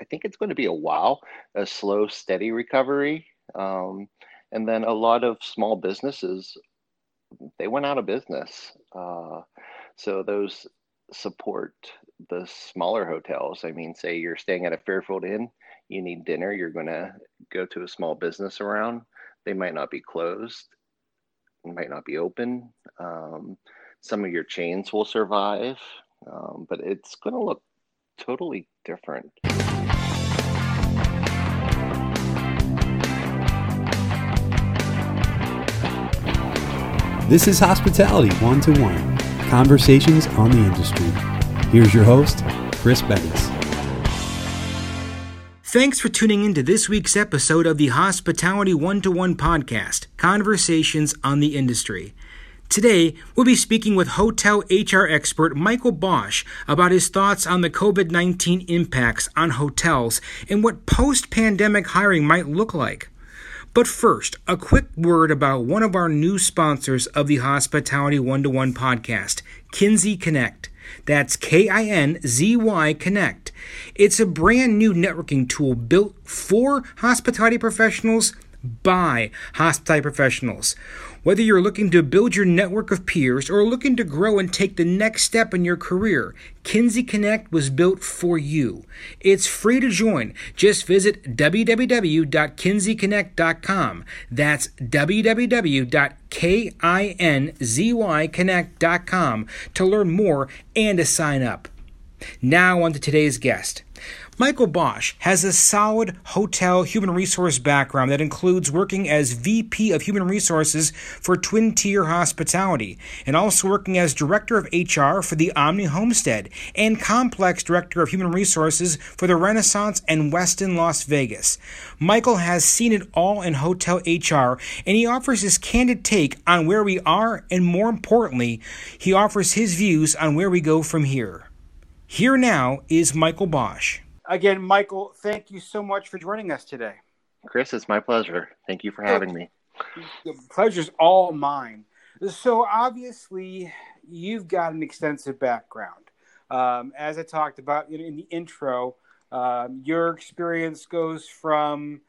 I think it's going to be a while, a slow, steady recovery. Um, and then a lot of small businesses, they went out of business. Uh, so those support the smaller hotels. I mean, say you're staying at a Fairfield Inn, you need dinner, you're going to go to a small business around. They might not be closed, might not be open. Um, some of your chains will survive, um, but it's going to look totally different. This is Hospitality One to One Conversations on the Industry. Here's your host, Chris Bettis. Thanks for tuning in to this week's episode of the Hospitality One to One podcast, Conversations on the Industry. Today, we'll be speaking with hotel HR expert Michael Bosch about his thoughts on the COVID 19 impacts on hotels and what post pandemic hiring might look like. But first, a quick word about one of our new sponsors of the Hospitality One to One podcast, Kinzy Connect. That's K I N Z Y Connect. It's a brand new networking tool built for hospitality professionals by hospitality professionals. Whether you're looking to build your network of peers or looking to grow and take the next step in your career, Kinzy Connect was built for you. It's free to join. Just visit www.kinzyconnect.com. That's www.kinzyconnect.com to learn more and to sign up. Now on to today's guest. Michael Bosch has a solid hotel human resource background that includes working as VP of Human Resources for Twin Tier Hospitality and also working as Director of HR for the Omni Homestead and Complex Director of Human Resources for the Renaissance and Westin Las Vegas. Michael has seen it all in hotel HR and he offers his candid take on where we are and more importantly, he offers his views on where we go from here. Here now is Michael Bosch. Again, Michael, thank you so much for joining us today. Chris, it's my pleasure. Thank you for having me. The pleasure's all mine. So, obviously, you've got an extensive background. Um, as I talked about in the intro, um, your experience goes from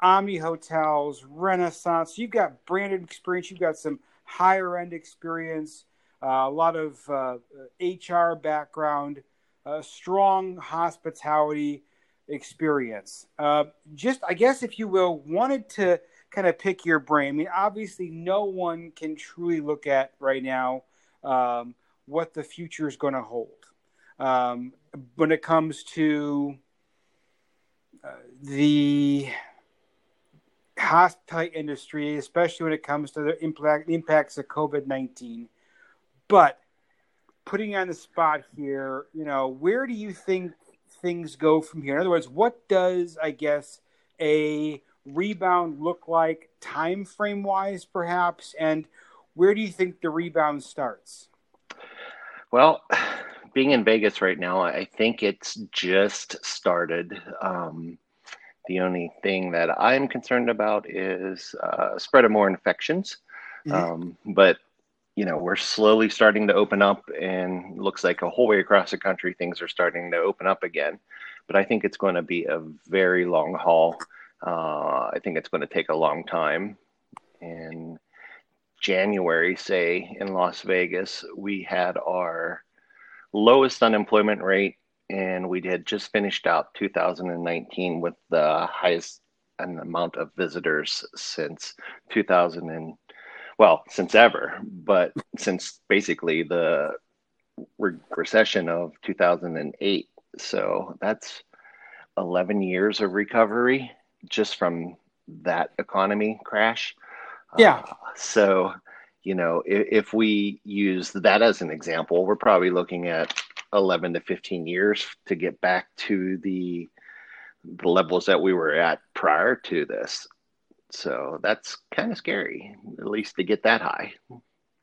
Omni Hotels, Renaissance. You've got branded experience. You've got some higher end experience, uh, a lot of uh, HR background a strong hospitality experience. Uh, just, I guess, if you will, wanted to kind of pick your brain. I mean, obviously, no one can truly look at right now um, what the future is going to hold um, when it comes to uh, the hospitality industry, especially when it comes to the impact, impacts of COVID 19. But putting you on the spot here, you know, where do you think things go from here? In other words, what does I guess a rebound look like time frame wise perhaps and where do you think the rebound starts? Well, being in Vegas right now, I think it's just started. Um, the only thing that I'm concerned about is uh, spread of more infections. Mm-hmm. Um, but you know we're slowly starting to open up and looks like a whole way across the country things are starting to open up again. But i think it's going to be a very long haul. Uh, i think it's going to take a long time. In january say in las vegas we had our lowest unemployment rate and we had just finished out 2019 with the highest amount of visitors since 2000 and well, since ever, but since basically the re- recession of 2008. So that's 11 years of recovery just from that economy crash. Yeah. Uh, so, you know, if, if we use that as an example, we're probably looking at 11 to 15 years to get back to the the levels that we were at prior to this. So that's kind of scary, at least to get that high.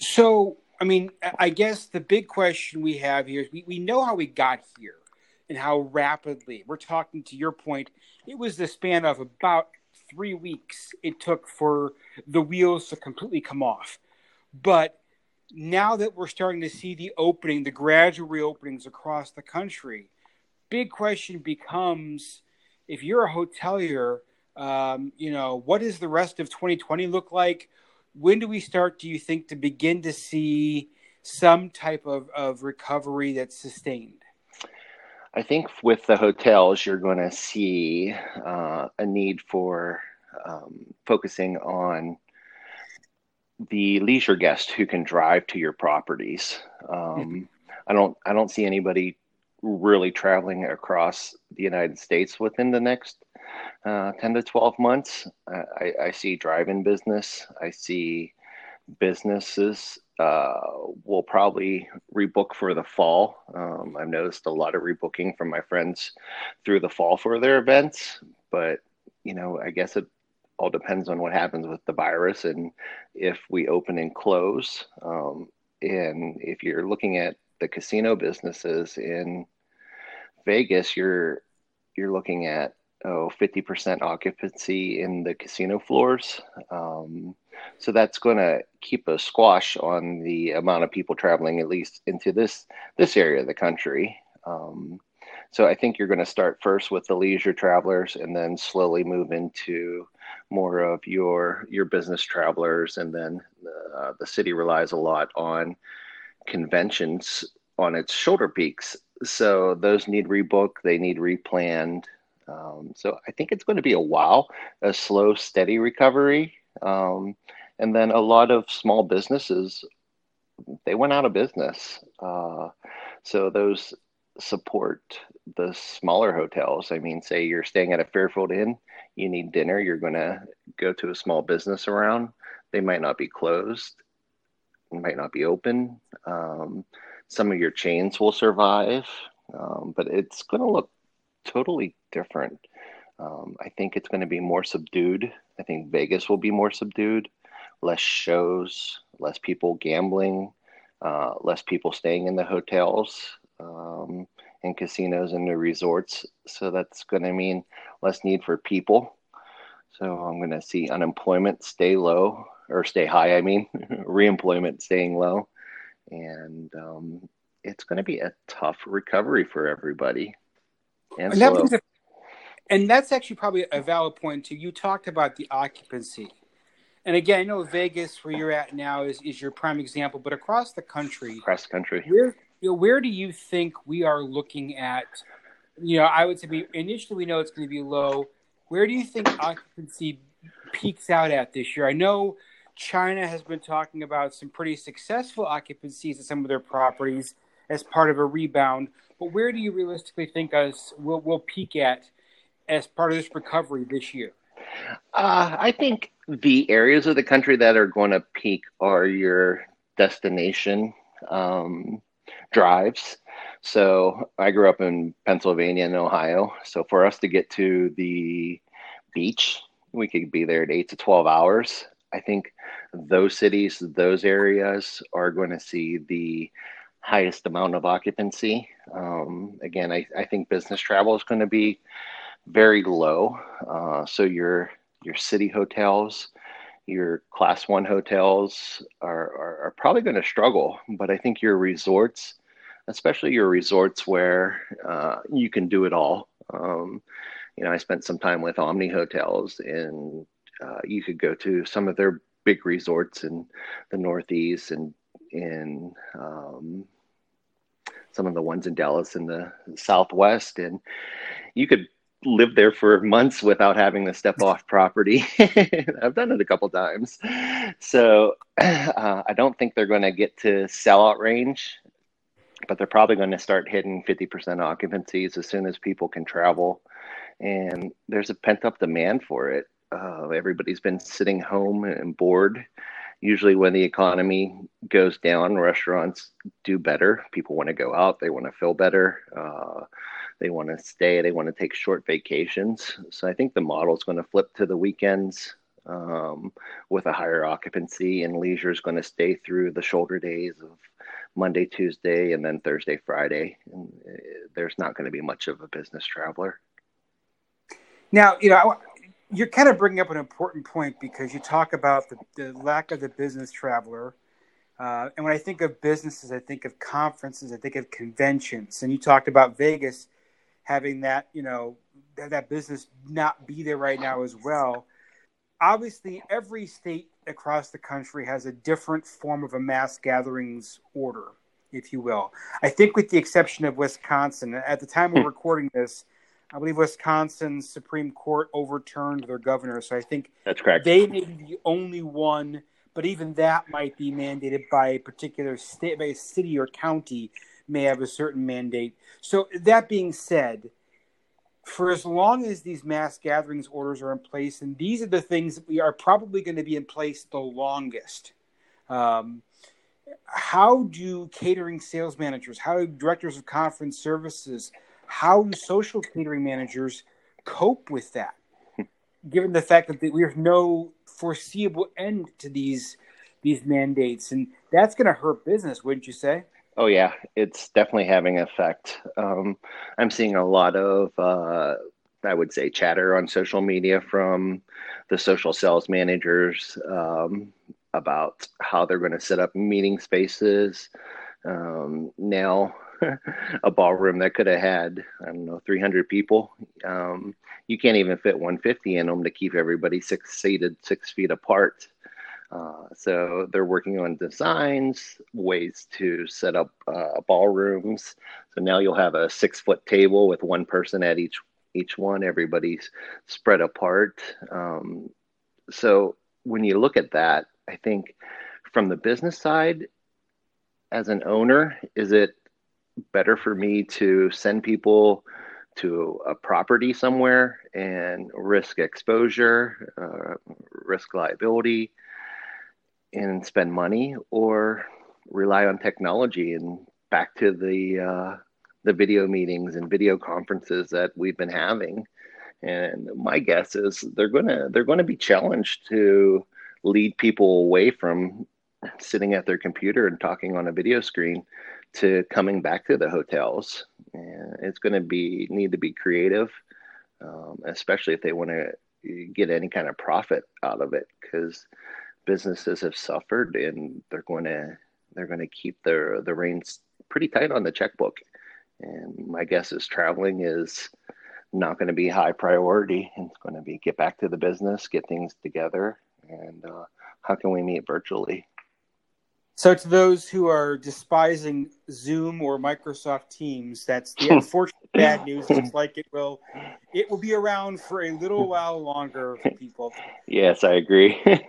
So, I mean, I guess the big question we have here is we, we know how we got here and how rapidly. We're talking to your point, it was the span of about three weeks it took for the wheels to completely come off. But now that we're starting to see the opening, the gradual reopenings across the country, big question becomes – if you're a hotelier, um, you know, what does the rest of 2020 look like? When do we start, do you think, to begin to see some type of, of recovery that's sustained? I think with the hotels, you're going to see uh, a need for um, focusing on the leisure guest who can drive to your properties. Um, I don't I don't see anybody really traveling across the United States within the next uh, 10 to 12 months. I, I see drive-in business. I see businesses uh, will probably rebook for the fall. Um, I've noticed a lot of rebooking from my friends through the fall for their events, but you know, I guess it all depends on what happens with the virus and if we open and close. Um, and if you're looking at the casino businesses in Vegas, you're you're looking at oh 50% occupancy in the casino floors. Um, so that's going to keep a squash on the amount of people traveling at least into this this area of the country. Um, so I think you're going to start first with the leisure travelers and then slowly move into more of your your business travelers and then uh, the city relies a lot on conventions on its shoulder peaks so those need rebook they need replanned um, so i think it's going to be a while a slow steady recovery um, and then a lot of small businesses they went out of business uh, so those support the smaller hotels. I mean, say you're staying at a Fairfield Inn, you need dinner, you're going to go to a small business around. They might not be closed, might not be open. Um, some of your chains will survive, um, but it's going to look totally different. Um, I think it's going to be more subdued. I think Vegas will be more subdued, less shows, less people gambling, uh, less people staying in the hotels. Um, and casinos and the resorts. So that's going to mean less need for people. So I'm going to see unemployment stay low or stay high. I mean, reemployment staying low, and um, it's going to be a tough recovery for everybody. And, and, that a, and that's actually probably a valid point too. You talked about the occupancy. And again, I know Vegas, where you're at now, is, is your prime example. But across the country, across the country, where you know, where do you think we are looking at? You know, I would say we, initially we know it's going to be low. Where do you think occupancy peaks out at this year? I know China has been talking about some pretty successful occupancies at some of their properties as part of a rebound. But where do you realistically think us will will peak at as part of this recovery this year? Uh, I think the areas of the country that are going to peak are your destination um, drives. So I grew up in Pennsylvania and Ohio. So for us to get to the beach, we could be there at eight to 12 hours. I think those cities, those areas are going to see the highest amount of occupancy. Um, again, I, I think business travel is going to be very low. Uh, so your your city hotels, your class one hotels are, are, are probably going to struggle, but I think your resorts, especially your resorts where uh, you can do it all. Um, you know, I spent some time with Omni Hotels, and uh, you could go to some of their big resorts in the Northeast and in um, some of the ones in Dallas in the Southwest, and you could live there for months without having to step off property. I've done it a couple times. So uh, I don't think they're going to get to sellout range, but they're probably going to start hitting 50% occupancies as soon as people can travel. And there's a pent up demand for it. Uh, everybody's been sitting home and bored. Usually, when the economy goes down, restaurants do better. People want to go out, they want to feel better. Uh, they want to stay, they want to take short vacations. So I think the model is going to flip to the weekends um, with a higher occupancy, and leisure is going to stay through the shoulder days of Monday, Tuesday, and then Thursday, Friday. And uh, there's not going to be much of a business traveler. Now, you know, you're kind of bringing up an important point because you talk about the, the lack of the business traveler. Uh, and when I think of businesses, I think of conferences, I think of conventions. And you talked about Vegas having that, you know, that, that business not be there right now as well. Obviously, every state across the country has a different form of a mass gatherings order, if you will. I think, with the exception of Wisconsin, at the time we're hmm. recording this, I believe Wisconsin's Supreme Court overturned their governor. So I think that's correct. They may be the only one, but even that might be mandated by a particular state, by a city or county may have a certain mandate. So that being said, for as long as these mass gatherings orders are in place, and these are the things that we are probably going to be in place the longest. Um, how do catering sales managers, how do directors of conference services, how do social catering managers cope with that? Given the fact that we have no foreseeable end to these these mandates, and that's going to hurt business, wouldn't you say? Oh yeah, it's definitely having an effect. Um, I'm seeing a lot of, uh, I would say, chatter on social media from the social sales managers um, about how they're going to set up meeting spaces. Um, now, a ballroom that could have had, I don't know, 300 people, um, you can't even fit 150 in them to keep everybody six seated, six feet apart. Uh, so they're working on designs, ways to set up uh, ballrooms. So now you'll have a six foot table with one person at each each one. Everybody's spread apart. Um, so when you look at that, I think from the business side, as an owner, is it better for me to send people to a property somewhere and risk exposure, uh, risk liability? and spend money or rely on technology and back to the uh, the video meetings and video conferences that we've been having and my guess is they're gonna they're gonna be challenged to lead people away from sitting at their computer and talking on a video screen to coming back to the hotels. It's going to be need to be creative um, especially if they want to get any kind of profit out of it because businesses have suffered and they're going to they're going to keep their the reins pretty tight on the checkbook. And my guess is traveling is not going to be high priority. It's going to be get back to the business get things together and uh, how can we meet virtually so to those who are despising zoom or microsoft teams that's the hmm. unfortunate bad news hmm. it's like it will it will be around for a little hmm. while longer for people yes i agree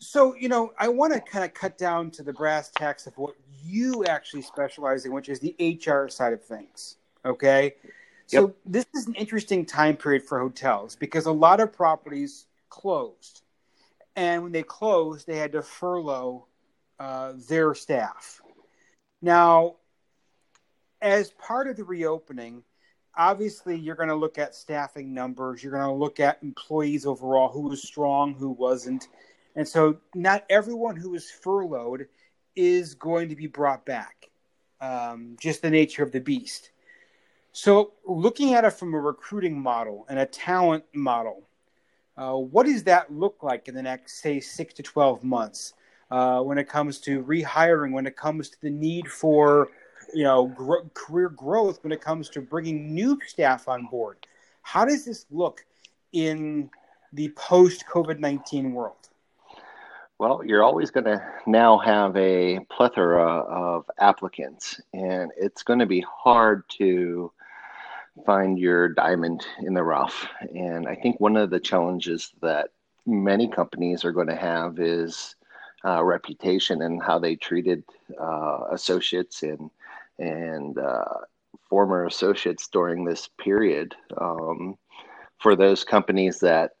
So, you know, I want to kind of cut down to the brass tacks of what you actually specialize in, which is the HR side of things. Okay. So, yep. this is an interesting time period for hotels because a lot of properties closed. And when they closed, they had to furlough uh, their staff. Now, as part of the reopening, obviously you're going to look at staffing numbers, you're going to look at employees overall, who was strong, who wasn't and so, not everyone who is furloughed is going to be brought back. Um, just the nature of the beast. So, looking at it from a recruiting model and a talent model, uh, what does that look like in the next, say, six to 12 months uh, when it comes to rehiring, when it comes to the need for you know gro- career growth, when it comes to bringing new staff on board? How does this look in the post COVID 19 world? Well, you're always going to now have a plethora of applicants, and it's going to be hard to find your diamond in the rough. And I think one of the challenges that many companies are going to have is uh, reputation and how they treated uh, associates and and uh, former associates during this period. Um, for those companies that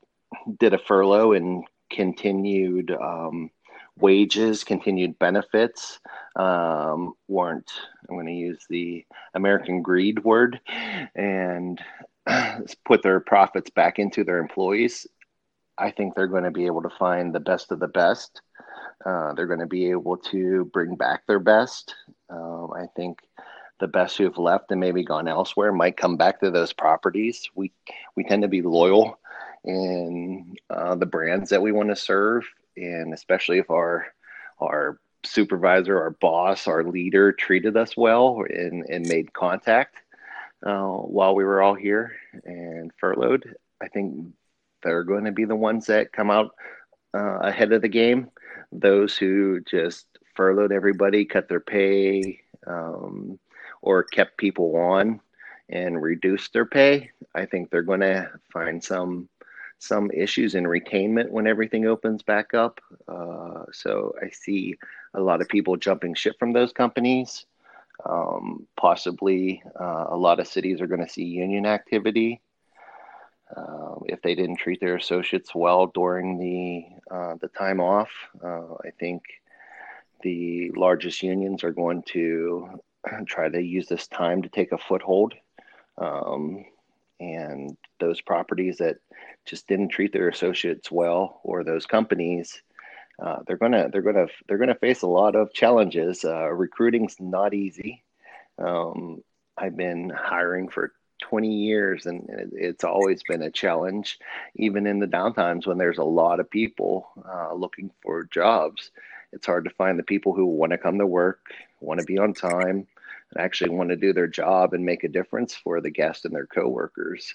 did a furlough and continued um, wages, continued benefits um, weren't, I'm going to use the American greed word, and put their profits back into their employees. I think they're going to be able to find the best of the best. Uh, they're going to be able to bring back their best. Um, I think the best who've left and maybe gone elsewhere might come back to those properties. We we tend to be loyal in uh, the brands that we want to serve, and especially if our our supervisor, our boss, our leader treated us well and, and made contact. uh, while we were all here and furloughed. I think they're going to be the ones that come out uh, ahead of the game. Those who just furloughed everybody, cut their pay, um, or kept people on and reduced their pay. I think they're going to find some some issues in retainment when everything opens back up. Uh, so I see a lot of people jumping ship from those companies. Um, possibly uh, a lot of cities are going to see union activity. Uh, if they didn't treat their associates well during the uh, the time off, uh, I think the largest unions are going to try to use this time to take a foothold. Um, and those properties that just didn't treat their associates well, or those companies uh, they're gonna they're gonna they're gonna face a lot of challenges. Uh, recruiting's not easy. Um, I've been hiring for 20 years, and it's always been a challenge, even in the downtimes when there's a lot of people uh, looking for jobs. It's hard to find the people who want to come to work, want to be on time, and actually want to do their job and make a difference for the guest and their coworkers.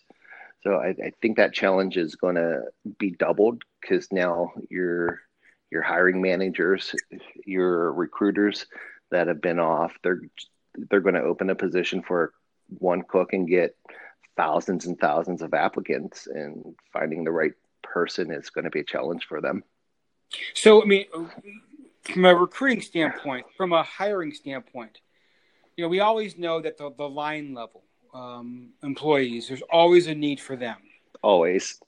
So I, I think that challenge is going to be doubled because now you're your hiring managers, your recruiters that have been off, they're they're going to open a position for one cook and get thousands and thousands of applicants, and finding the right person is going to be a challenge for them. So, I mean, from a recruiting standpoint, from a hiring standpoint, you know, we always know that the, the line level um, employees, there's always a need for them. Always.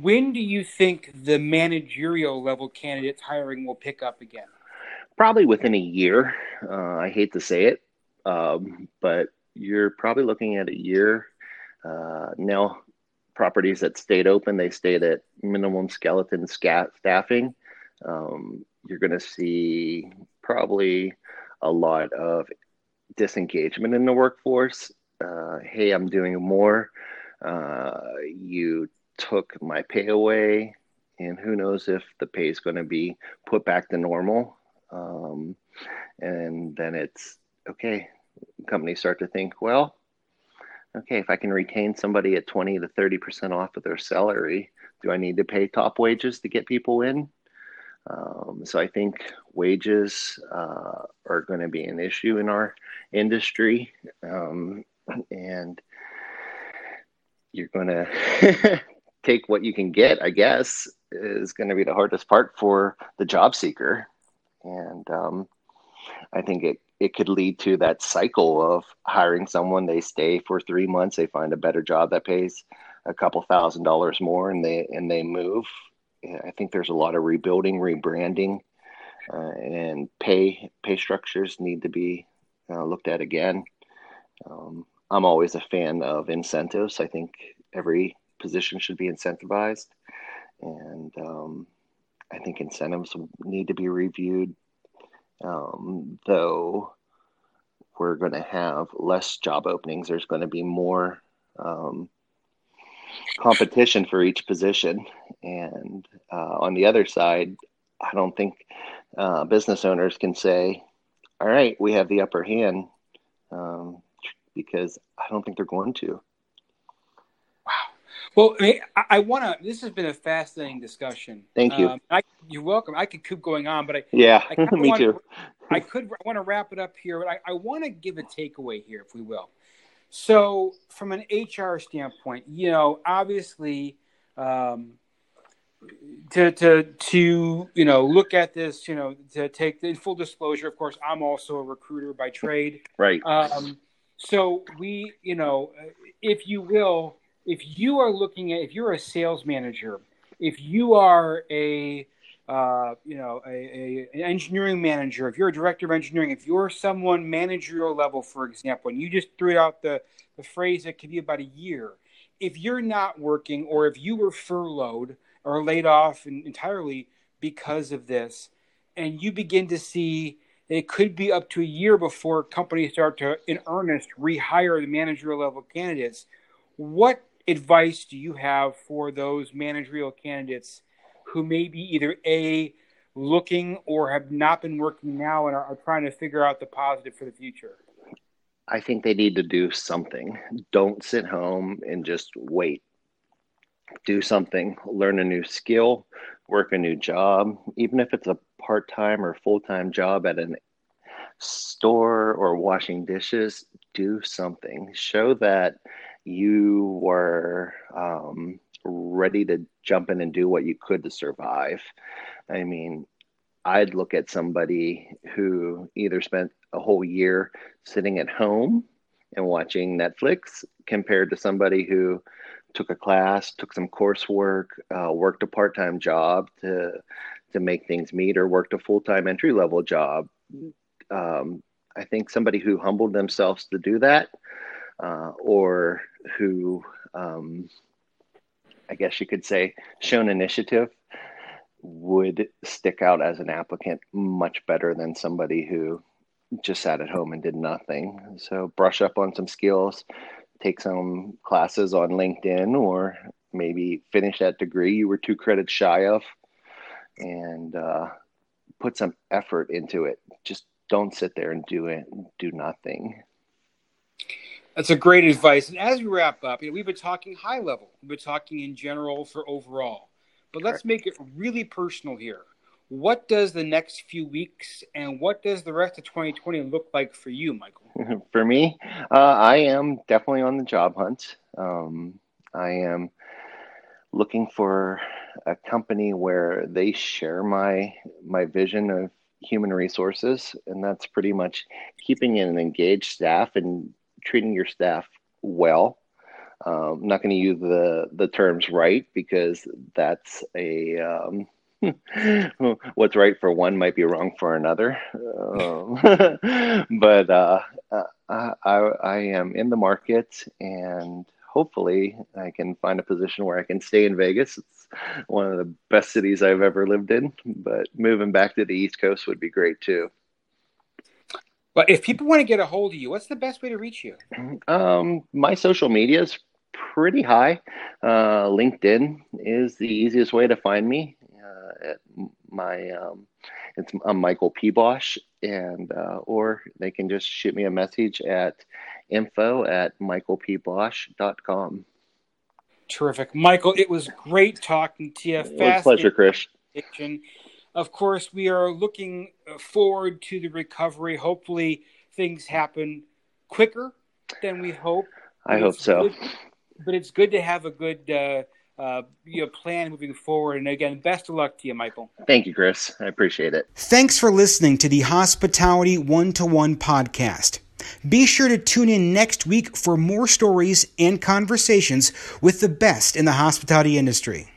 When do you think the managerial level candidates hiring will pick up again? Probably within a year. Uh, I hate to say it, um, but you're probably looking at a year. Uh, now, properties that stayed open, they stayed at minimum skeleton staffing. Um, you're going to see probably a lot of disengagement in the workforce. Uh, hey, I'm doing more. Uh, you took my pay away, and who knows if the pay is going to be put back to normal. Um, and then it's okay. Companies start to think, well, okay, if I can retain somebody at 20 to 30% off of their salary, do I need to pay top wages to get people in? Um, so I think wages uh, are going to be an issue in our industry. Um, and you're going to take what you can get, I guess, is going to be the hardest part for the job seeker. And um, I think it, it could lead to that cycle of hiring someone, they stay for three months, they find a better job that pays a couple thousand dollars more, and they and they move. I think there's a lot of rebuilding, rebranding, uh, and pay pay structures need to be uh, looked at again. Um, I'm always a fan of incentives. I think every position should be incentivized, and um, I think incentives need to be reviewed. Um, though we're going to have less job openings, there's going to be more um, competition for each position, and uh, on the other side, I don't think uh, business owners can say, "All right, we have the upper hand," um, because I don't think they're going to. Well, I, I want to. This has been a fascinating discussion. Thank you. Um, I, you're welcome. I could keep going on, but I yeah, I me wanna, too. I could. I want to wrap it up here, but I, I want to give a takeaway here, if we will. So, from an HR standpoint, you know, obviously, um, to to to you know look at this, you know, to take the full disclosure. Of course, I'm also a recruiter by trade. Right. Um, so we, you know, if you will if you are looking at if you're a sales manager, if you are a uh, you know a, a, an engineering manager, if you're a director of engineering, if you're someone managerial level, for example, and you just threw out the the phrase that could be about a year, if you're not working or if you were furloughed or laid off entirely because of this, and you begin to see that it could be up to a year before companies start to, in earnest, rehire the managerial level candidates. What advice do you have for those managerial candidates who may be either a looking or have not been working now and are, are trying to figure out the positive for the future? I think they need to do something. Don't sit home and just wait. Do something, learn a new skill, work a new job, even if it's a part time or full time job at an store or washing dishes, do something. Show that you were um, ready to jump in and do what you could to survive. I mean, I'd look at somebody who either spent a whole year sitting at home and watching Netflix compared to somebody who took a class, took some coursework, uh, worked a part time job to to make things meet, or worked a full time entry level job. Um, I think somebody who humbled themselves to do that, uh, or who, um, I guess you could say, shown initiative, would stick out as an applicant much better than somebody who just sat at home and did nothing. So brush up on some skills, take some classes on LinkedIn, or maybe finish that degree you were two credits shy of, and uh, put some effort into it. Just don't sit there and do it, do nothing. That's a great advice. And as we wrap up, you know, we've been talking high level, we've been talking in general for overall, but let's make it really personal here what does the next few weeks and what does the rest of 2020 look like for you, Michael? for me, uh, I am definitely on the job hunt. Um, I am looking for a company where they share my my vision of human resources, and that's pretty much keeping an engaged staff and treating your staff well. Um, I'm not going to use the the terms right because that's a um, what's right for one might be wrong for another. Um, but uh, I, I, am in the market and hopefully I can find a position where I can stay in Vegas. It's one of the best cities I've ever lived in, but moving back to the East Coast would be great too. But if people want to get a hold of you, what's the best way to reach you? Um, my social media is pretty high. Uh, LinkedIn is the easiest way to find me at my um, it's I'm Michael P. Bosch, and uh, or they can just shoot me a message at info at michaelpbosch.com. Terrific, Michael. It was great talking to you. It was pleasure, Chris. Of course, we are looking forward to the recovery. Hopefully, things happen quicker than we hope. I hope so. Good, but it's good to have a good uh, uh, your plan moving forward. And again, best of luck to you, Michael. Thank you, Chris. I appreciate it. Thanks for listening to the Hospitality One to One podcast. Be sure to tune in next week for more stories and conversations with the best in the hospitality industry.